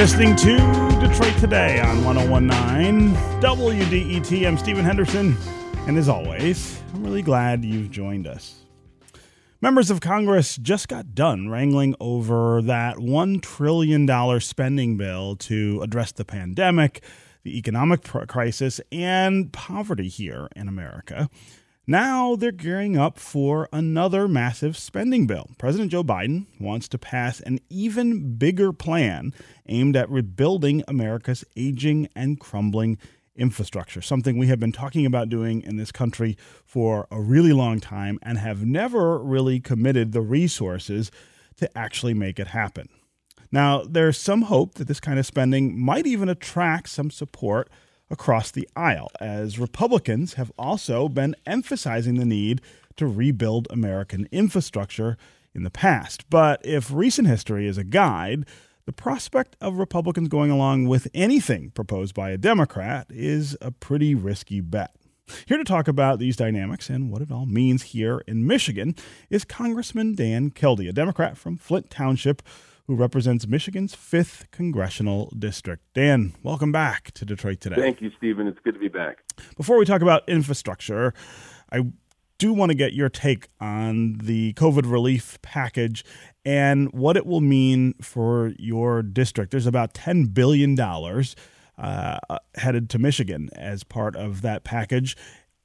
listening to Detroit Today on 1019 WDET. I'm Stephen Henderson, and as always, I'm really glad you've joined us. Members of Congress just got done wrangling over that $1 trillion spending bill to address the pandemic, the economic crisis, and poverty here in America. Now they're gearing up for another massive spending bill. President Joe Biden wants to pass an even bigger plan aimed at rebuilding America's aging and crumbling infrastructure, something we have been talking about doing in this country for a really long time and have never really committed the resources to actually make it happen. Now, there's some hope that this kind of spending might even attract some support across the aisle, as Republicans have also been emphasizing the need to rebuild American infrastructure in the past. But if recent history is a guide, the prospect of Republicans going along with anything proposed by a Democrat is a pretty risky bet. Here to talk about these dynamics and what it all means here in Michigan is Congressman Dan Kildee, a Democrat from Flint Township who represents Michigan's 5th Congressional District. Dan, welcome back to Detroit Today. Thank you, Stephen. It's good to be back. Before we talk about infrastructure, I do want to get your take on the COVID relief package and what it will mean for your district. There's about $10 billion uh, headed to Michigan as part of that package.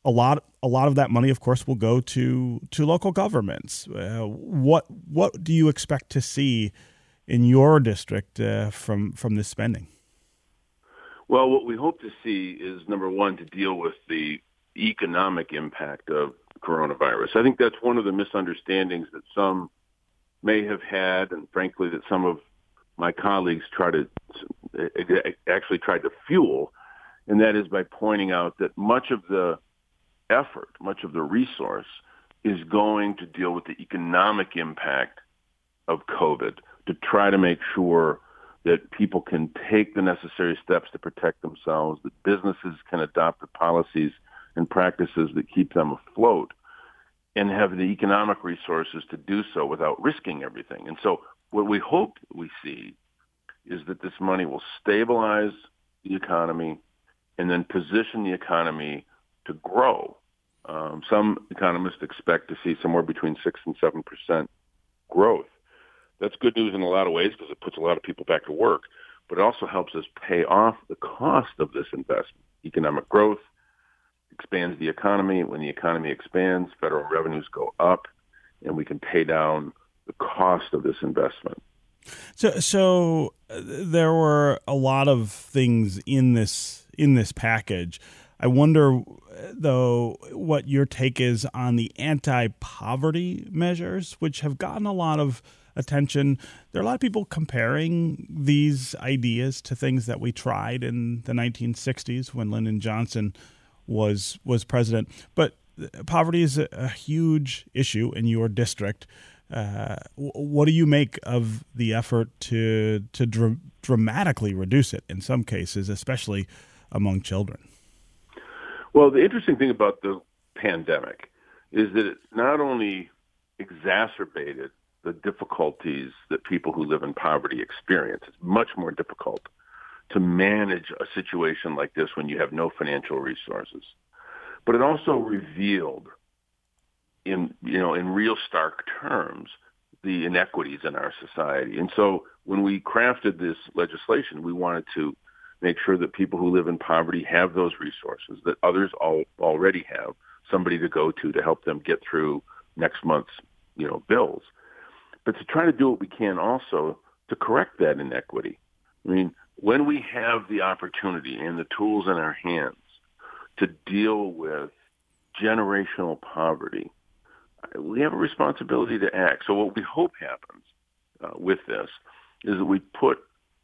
A lot, a lot of that money, of course, will go to to local governments. Uh, what what do you expect to see in your district uh, from from this spending? Well, what we hope to see is number one to deal with the economic impact of coronavirus. I think that's one of the misunderstandings that some may have had, and frankly, that some of my colleagues try to actually tried to fuel, and that is by pointing out that much of the effort, much of the resource, is going to deal with the economic impact of COVID to try to make sure that people can take the necessary steps to protect themselves, that businesses can adopt the policies and practices that keep them afloat and have the economic resources to do so without risking everything. And so what we hope we see is that this money will stabilize the economy and then position the economy to grow. Um, some economists expect to see somewhere between 6 and 7% growth that's good news in a lot of ways because it puts a lot of people back to work, but it also helps us pay off the cost of this investment. Economic growth expands the economy. When the economy expands, federal revenues go up, and we can pay down the cost of this investment. So, so there were a lot of things in this in this package. I wonder, though, what your take is on the anti-poverty measures, which have gotten a lot of attention. There are a lot of people comparing these ideas to things that we tried in the 1960s when Lyndon Johnson was was president. But poverty is a, a huge issue in your district. Uh, what do you make of the effort to to dr- dramatically reduce it in some cases, especially among children? Well, the interesting thing about the pandemic is that it not only exacerbated the difficulties that people who live in poverty experience. It's much more difficult to manage a situation like this when you have no financial resources. But it also revealed in you know in real stark terms the inequities in our society. And so when we crafted this legislation, we wanted to make sure that people who live in poverty have those resources that others all, already have, somebody to go to to help them get through next month's you know bills but to try to do what we can also to correct that inequity. I mean, when we have the opportunity and the tools in our hands to deal with generational poverty, we have a responsibility to act. So what we hope happens uh, with this is that we put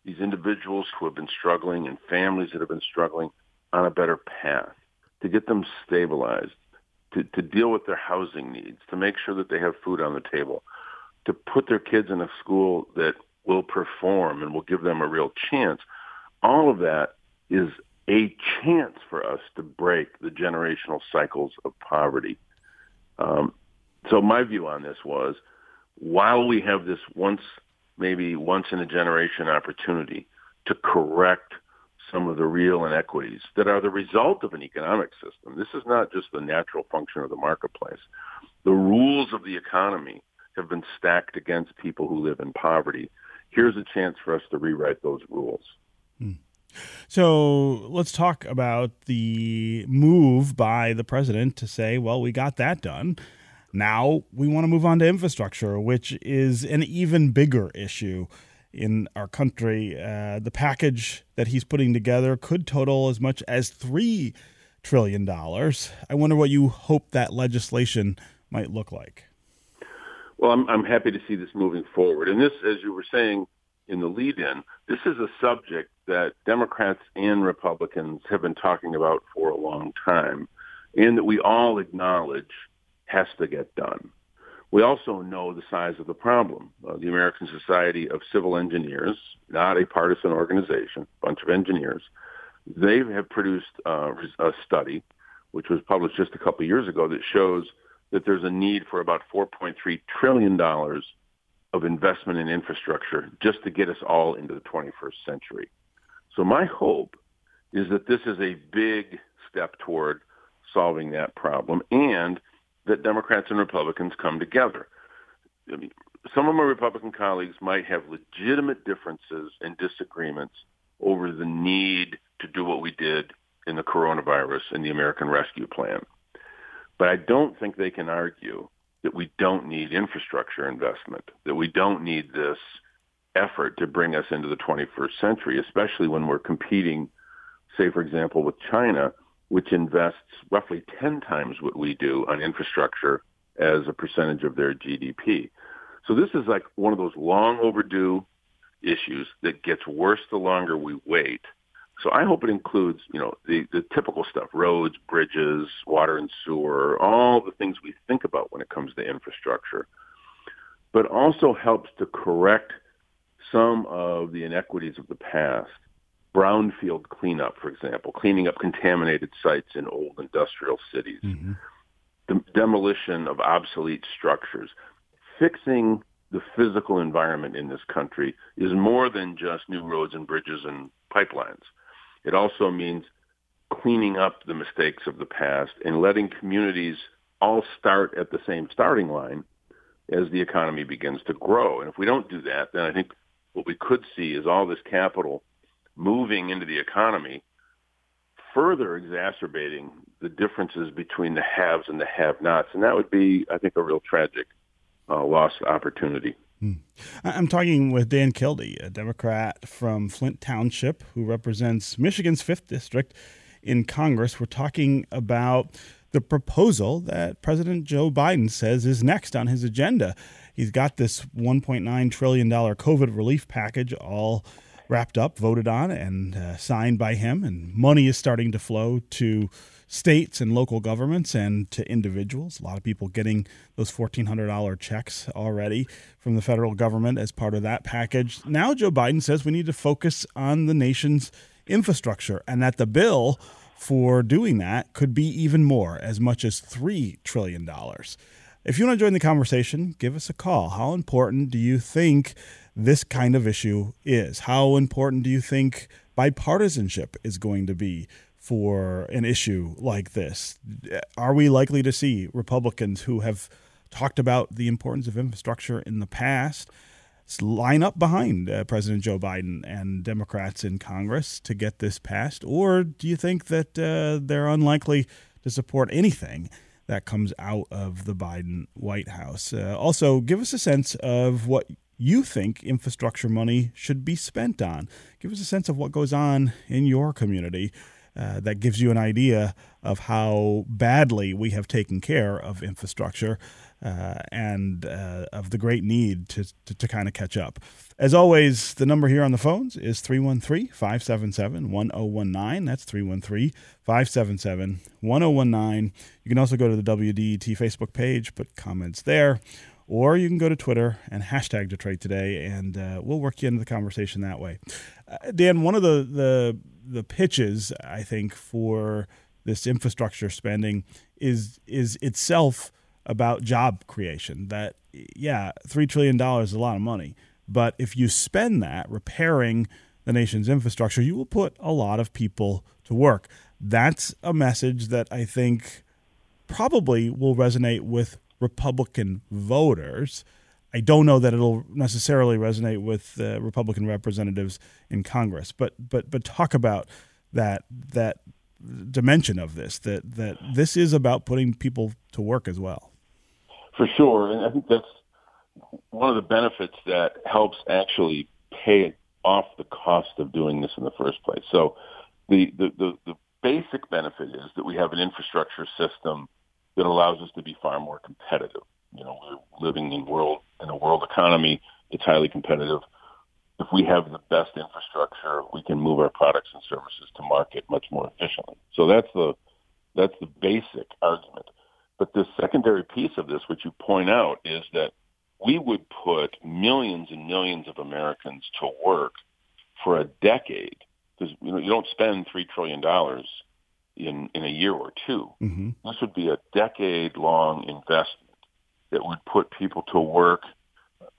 these individuals who have been struggling and families that have been struggling on a better path to get them stabilized, to, to deal with their housing needs, to make sure that they have food on the table, to put their kids in a school that will perform and will give them a real chance. All of that is a chance for us to break the generational cycles of poverty. Um, so my view on this was, while we have this once, maybe once in a generation opportunity to correct some of the real inequities that are the result of an economic system. This is not just the natural function of the marketplace. The rules of the economy have been stacked against people who live in poverty. Here's a chance for us to rewrite those rules. Hmm. So let's talk about the move by the president to say, well, we got that done. Now we want to move on to infrastructure, which is an even bigger issue in our country. Uh, the package that he's putting together could total as much as $3 trillion. I wonder what you hope that legislation might look like. Well, I'm, I'm happy to see this moving forward. And this, as you were saying in the lead in, this is a subject that Democrats and Republicans have been talking about for a long time and that we all acknowledge has to get done. We also know the size of the problem. Uh, the American Society of Civil Engineers, not a partisan organization, bunch of engineers, they have produced uh, a study, which was published just a couple of years ago, that shows that there's a need for about $4.3 trillion of investment in infrastructure just to get us all into the 21st century. So my hope is that this is a big step toward solving that problem and that Democrats and Republicans come together. I mean, some of my Republican colleagues might have legitimate differences and disagreements over the need to do what we did in the coronavirus and the American Rescue Plan. But I don't think they can argue that we don't need infrastructure investment, that we don't need this effort to bring us into the 21st century, especially when we're competing, say, for example, with China, which invests roughly 10 times what we do on infrastructure as a percentage of their GDP. So this is like one of those long overdue issues that gets worse the longer we wait. So I hope it includes, you know, the, the typical stuff, roads, bridges, water and sewer, all the things we think about when it comes to infrastructure, but also helps to correct some of the inequities of the past. Brownfield cleanup, for example, cleaning up contaminated sites in old industrial cities, mm-hmm. the demolition of obsolete structures, fixing the physical environment in this country is more than just new roads and bridges and pipelines. It also means cleaning up the mistakes of the past and letting communities all start at the same starting line as the economy begins to grow. And if we don't do that, then I think what we could see is all this capital moving into the economy, further exacerbating the differences between the haves and the have-nots. And that would be, I think, a real tragic uh, lost opportunity. Hmm. I'm talking with Dan Kildee, a Democrat from Flint Township who represents Michigan's 5th District in Congress. We're talking about the proposal that President Joe Biden says is next on his agenda. He's got this $1.9 trillion COVID relief package all wrapped up, voted on, and uh, signed by him, and money is starting to flow to states and local governments and to individuals. A lot of people getting those $1,400 checks already from the federal government as part of that package. Now, Joe Biden says we need to focus on the nation's infrastructure and that the bill for doing that could be even more, as much as $3 trillion. If you want to join the conversation, give us a call. How important do you think this kind of issue is? How important do you think bipartisanship is going to be for an issue like this? Are we likely to see Republicans who have talked about the importance of infrastructure in the past line up behind uh, President Joe Biden and Democrats in Congress to get this passed? Or do you think that uh, they're unlikely to support anything? That comes out of the Biden White House. Uh, also, give us a sense of what you think infrastructure money should be spent on. Give us a sense of what goes on in your community uh, that gives you an idea of how badly we have taken care of infrastructure uh, and uh, of the great need to, to, to kind of catch up. As always, the number here on the phones is 313 577 1019. That's 313 577 1019. You can also go to the WDET Facebook page, put comments there or you can go to Twitter and hashtag Detroit Today, and uh, we'll work you into the conversation that way. Uh, Dan, one of the, the the pitches I think for this infrastructure spending is is itself about job creation. That yeah, three trillion dollars is a lot of money, but if you spend that repairing the nation's infrastructure, you will put a lot of people to work. That's a message that I think probably will resonate with Republican voters. I don't know that it'll necessarily resonate with uh, Republican representatives in Congress, but but but talk about that that dimension of this that that this is about putting people to work as well. For sure, and I think that's one of the benefits that helps actually pay off the cost of doing this in the first place. So the, the, the, the basic benefit is that we have an infrastructure system that allows us to be far more competitive. You know, we're living in world in a world economy. It's highly competitive. If we have the best infrastructure, we can move our products and services to market much more efficiently. So that's the that's the basic argument. But the secondary piece of this, which you point out, is that we would put millions and millions of Americans to work for a decade because you know you don't spend three trillion dollars in in a year or 2 mm-hmm. This would be a decade long investment that would put people to work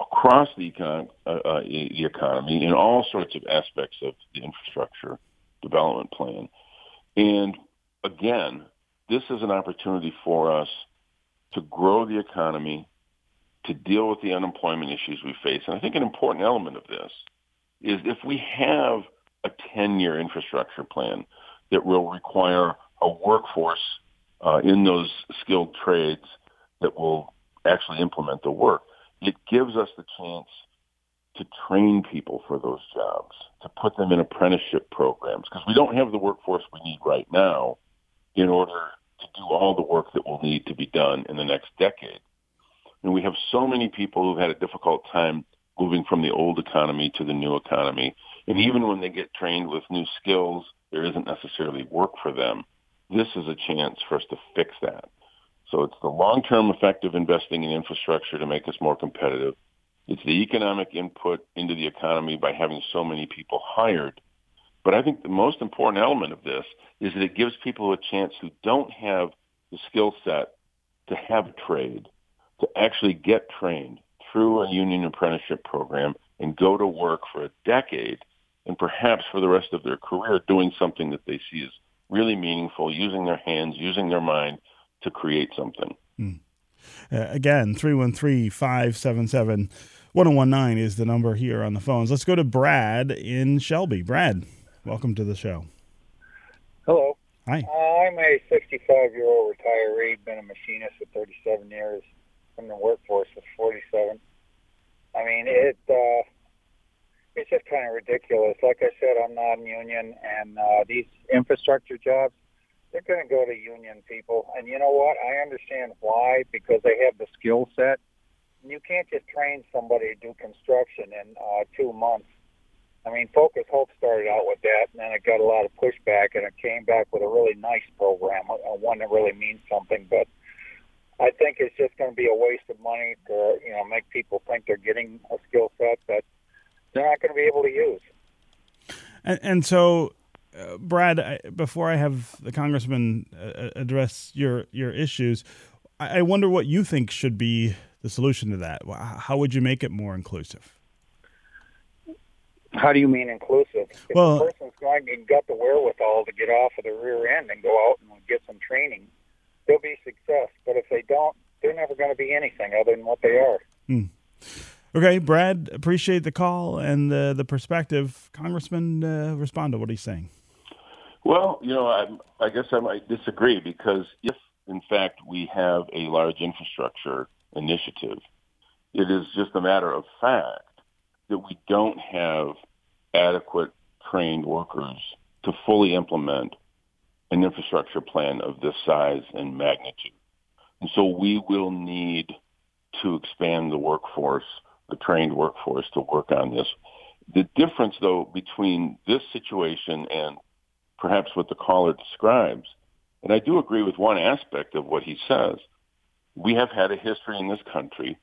across the, econ- uh, uh, the economy in all sorts of aspects of the infrastructure development plan. And again, this is an opportunity for us to grow the economy, to deal with the unemployment issues we face. And I think an important element of this is if we have a 10-year infrastructure plan that will require a workforce uh, in those skilled trades that will actually implement the work, it gives us the chance to train people for those jobs, to put them in apprenticeship programs, because we don't have the workforce we need right now in order to do all the work that will need to be done in the next decade. And we have so many people who've had a difficult time moving from the old economy to the new economy. And even when they get trained with new skills, there isn't necessarily work for them. This is a chance for us to fix that. So it's the long-term effect of investing in infrastructure to make us more competitive. It's the economic input into the economy by having so many people hired. But I think the most important element of this is that it gives people a chance who don't have the skill set to have a trade to actually get trained through a union apprenticeship program and go to work for a decade and perhaps for the rest of their career doing something that they see as really meaningful, using their hands, using their mind to create something. Mm. Uh, again, 313 577 1019 is the number here on the phones. Let's go to Brad in Shelby. Brad, welcome to the show. Hello. Hi. Uh, I'm a 65 year old retiree, been a machinist for 37 years from the workforce for 47. I mean, it uh, it's just kind of ridiculous. Like I said, I'm non-union, and uh, these infrastructure jobs, they're going to go to union people. And you know what? I understand why because they have the skill set. You can't just train somebody to do construction in uh, two months. I mean, Focus Hope started out with that, and then it got a lot of pushback, and it came back with a really nice program, one that really means something. But I think it's just going to be a waste of money to you know make people think they're getting a skill set that they're not going to be able to use. And, and so, uh, Brad, I, before I have the congressman uh, address your your issues, I, I wonder what you think should be the solution to that. How would you make it more inclusive? How do you mean inclusive? If well, the person's going and got the wherewithal to get off of the rear end and go out and get some training, they'll be success. But if they don't, they're never going to be anything other than what they are. Hmm. Okay, Brad, appreciate the call and the the perspective. Congressman, uh, respond to what he's saying. Well, you know, I, I guess I might disagree because if, in fact, we have a large infrastructure initiative, it is just a matter of fact that we don't have adequate trained workers to fully implement an infrastructure plan of this size and magnitude. And so we will need to expand the workforce, the trained workforce to work on this. The difference, though, between this situation and perhaps what the caller describes, and I do agree with one aspect of what he says, we have had a history in this country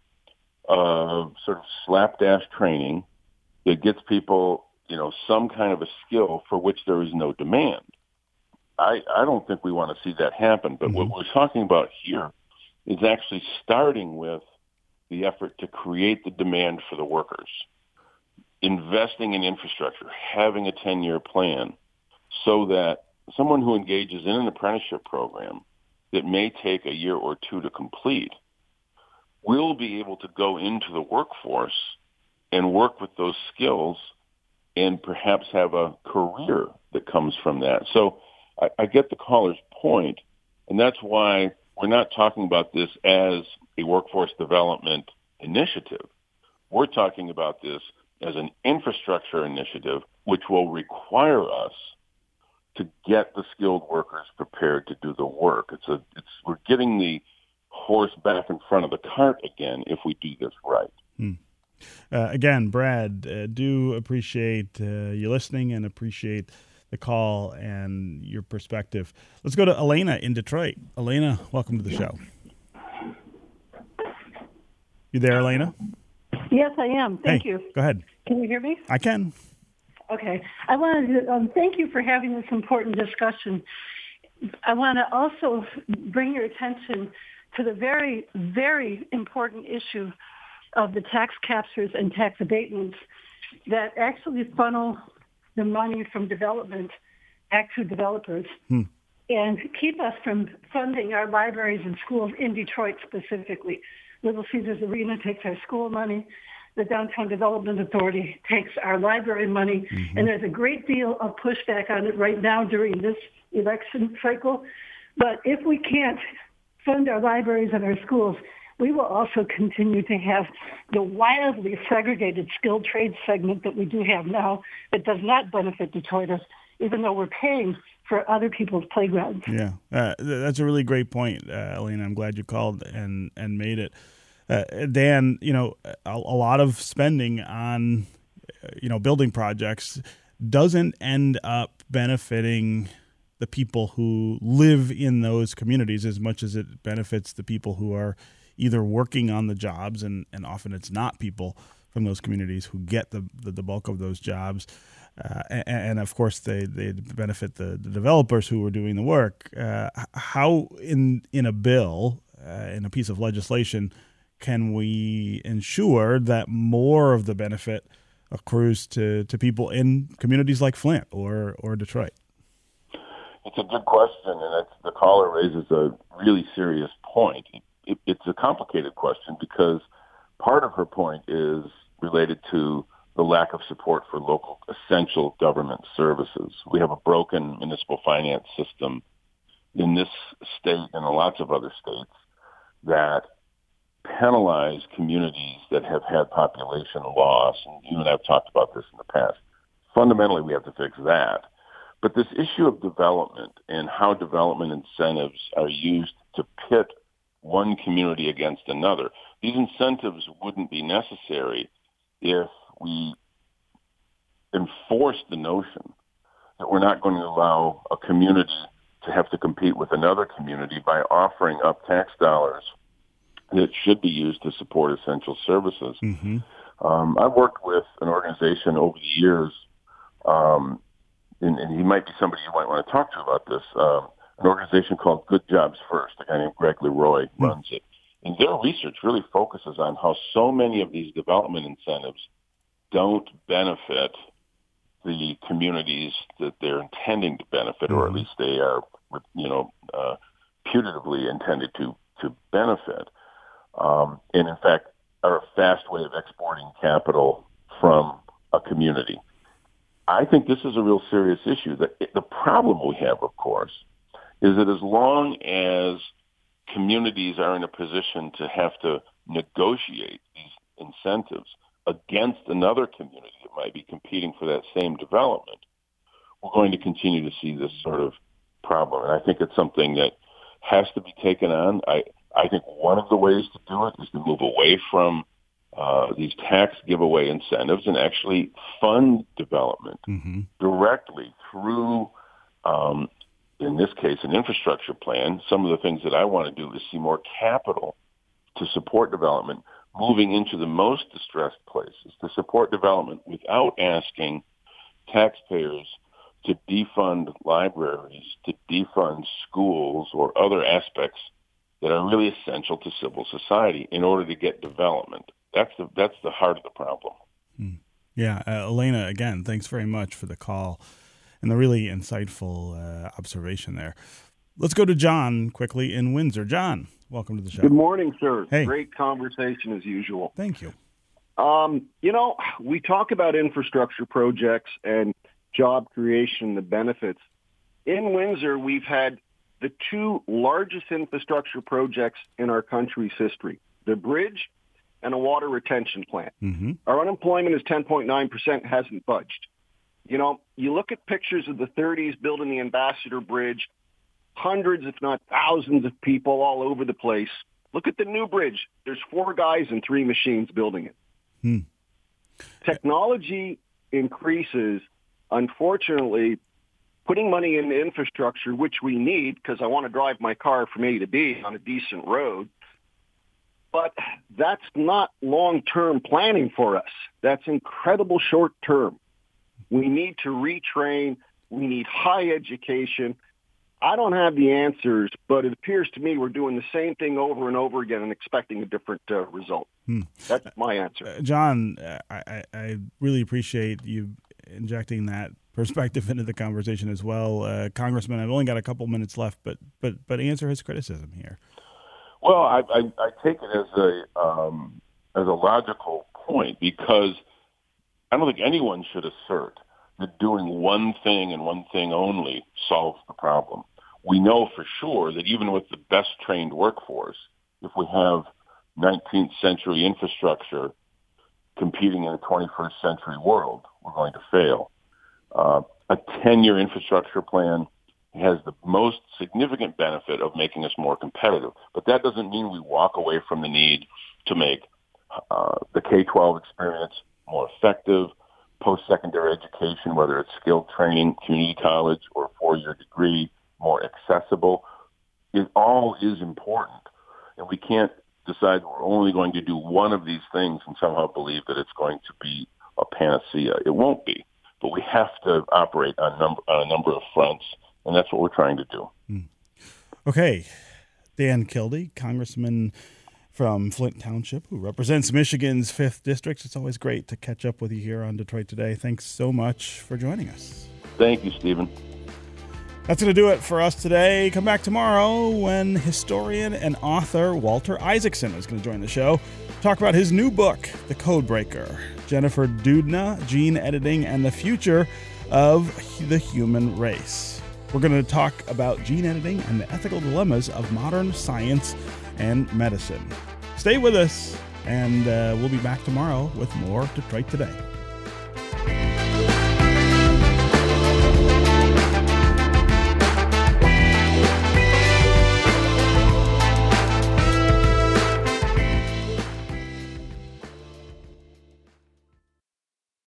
of sort of slapdash training that gets people, you know, some kind of a skill for which there is no demand. I, I don't think we want to see that happen. But mm-hmm. what we're talking about here is actually starting with the effort to create the demand for the workers. investing in infrastructure, having a 10-year plan so that someone who engages in an apprenticeship program that may take a year or two to complete will be able to go into the workforce and work with those skills and perhaps have a career that comes from that. So I, I get the caller's point, and that's why we're not talking about this as a workforce development initiative. We're talking about this as an infrastructure initiative, which will require us to get the skilled workers prepared to do the work. It's a, it's, we're getting the horse back in front of the cart again if we do this right. Hmm. Uh, again, Brad, uh, do appreciate uh, you listening and appreciate the call and your perspective. Let's go to Elena in Detroit. Elena, welcome to the show. You there, Elena? Yes, I am. Thank hey, you. Go ahead. Can you hear me? I can. Okay. I wanted to um, thank you for having this important discussion. I want to also bring your attention to the very, very important issue of the tax captures and tax abatements that actually funnel the money from development back to developers hmm. and keep us from funding our libraries and schools in Detroit specifically. Little Caesars Arena takes our school money. The Downtown Development Authority takes our library money. Mm-hmm. And there's a great deal of pushback on it right now during this election cycle. But if we can't fund our libraries and our schools, we will also continue to have the wildly segregated skilled trade segment that we do have now that does not benefit Detroiters, even though we're paying for other people's playgrounds. Yeah, uh, that's a really great point, uh, Elena. I'm glad you called and and made it. Uh, Dan, you know, a, a, lot of spending on, you know, building projects doesn't end up benefiting the people who live in those communities as much as it benefits the people who are either working on the jobs, and, and often it's not people from those communities who get the, the, the bulk of those jobs. Uh, and, and, of course, they, they benefit the, the developers who are doing the work. Uh, how, in, in a bill, uh, in a piece of legislation, can we ensure that more of the benefit accrues to, to people in communities like Flint or, or Detroit? It's a good question, and the caller raises a really serious point it, it's a complicated question because part of her point is related to the lack of support for local essential government services. We have a broken municipal finance system in this state and in lots of other states that penalize communities that have had population loss. And you and I have talked about this in the past. Fundamentally, we have to fix that. But this issue of development and how development incentives are used to pit one community against another. These incentives wouldn't be necessary if we enforced the notion that we're not going to allow a community to have to compete with another community by offering up tax dollars that should be used to support essential services. Mm-hmm. Um, I've worked with an organization over the years, um, and, and he might be somebody you might want to talk to about this. Uh, an organization called Good Jobs First. A guy named Greg LeRoy mm-hmm. runs it. And their research really focuses on how so many of these development incentives don't benefit the communities that they're intending to benefit, or at hmm. least they are, you know, uh, putatively intended to to benefit. Um, and in fact, are a fast way of exporting capital from a community. I think this is a real serious issue. The, the problem we have, of course, is that as long as communities are in a position to have to negotiate these incentives against another community that might be competing for that same development, we're going to continue to see this sort of problem. And I think it's something that has to be taken on. I, I think one of the ways to do it is to move away from uh, these tax giveaway incentives and actually fund development mm-hmm. directly through um, in this case, an infrastructure plan, some of the things that I want to do is see more capital to support development moving into the most distressed places to support development without asking taxpayers to defund libraries, to defund schools or other aspects that are really essential to civil society in order to get development. That's the that's the heart of the problem. Hmm. Yeah, uh, Elena, again, thanks very much for the call and the really insightful uh, observation there. Let's go to John quickly in Windsor. John, welcome to the show. Good morning, sir. Hey. Great conversation as usual. Thank you. Um, you know, we talk about infrastructure projects and job creation, the benefits. In Windsor, we've had the two largest infrastructure projects in our country's history, the bridge and a water retention plant. hmm Our unemployment is 10.9%, hasn't budged. You know, you look at pictures of the 30s building the Ambassador Bridge, hundreds, if not thousands of people all over the place. Look at the new bridge. There's four guys and three machines building it. Hmm. Technology increases. Unfortunately, putting money into infrastructure, which we need because I want to drive my car from A to B on a decent road, but that's not long-term planning for us. That's incredible short-term. We need to retrain. We need high education. I don't have the answers, but it appears to me we're doing the same thing over and over again and expecting a different uh, result. Hmm. That's my answer. Uh, John, uh, I, I, I really appreciate you injecting that perspective into the conversation as well, uh, Congressman. I've only got a couple minutes left, but but but answer his criticism here. Well, I, I, I take it as a um, as a logical point because I don't think anyone should assert that doing one thing and one thing only solves the problem. We know for sure that even with the best trained workforce, if we have 19th century infrastructure competing in a 21st century world, we're going to fail. Uh, a 10-year infrastructure plan has the most significant benefit of making us more competitive. But that doesn't mean we walk away from the need to make uh, the K-12 experience more effective, post-secondary education, whether it's skilled training, community college, or four-year degree, more accessible. It all is important. And we can't decide we're only going to do one of these things and somehow believe that it's going to be a panacea. It won't be. But we have to operate on, number, on a number of fronts, and that's what we're trying to do. Hmm. Okay, Dan Kildee, Congressman from Flint Township, who represents Michigan's fifth district. It's always great to catch up with you here on Detroit Today. Thanks so much for joining us. Thank you, Stephen. That's going to do it for us today. Come back tomorrow when historian and author Walter Isaacson is going to join the show. To talk about his new book, The Codebreaker Jennifer Doudna, Gene Editing, and the Future of the Human Race. We're going to talk about gene editing and the ethical dilemmas of modern science and medicine. Stay with us, and uh, we'll be back tomorrow with more Detroit Today.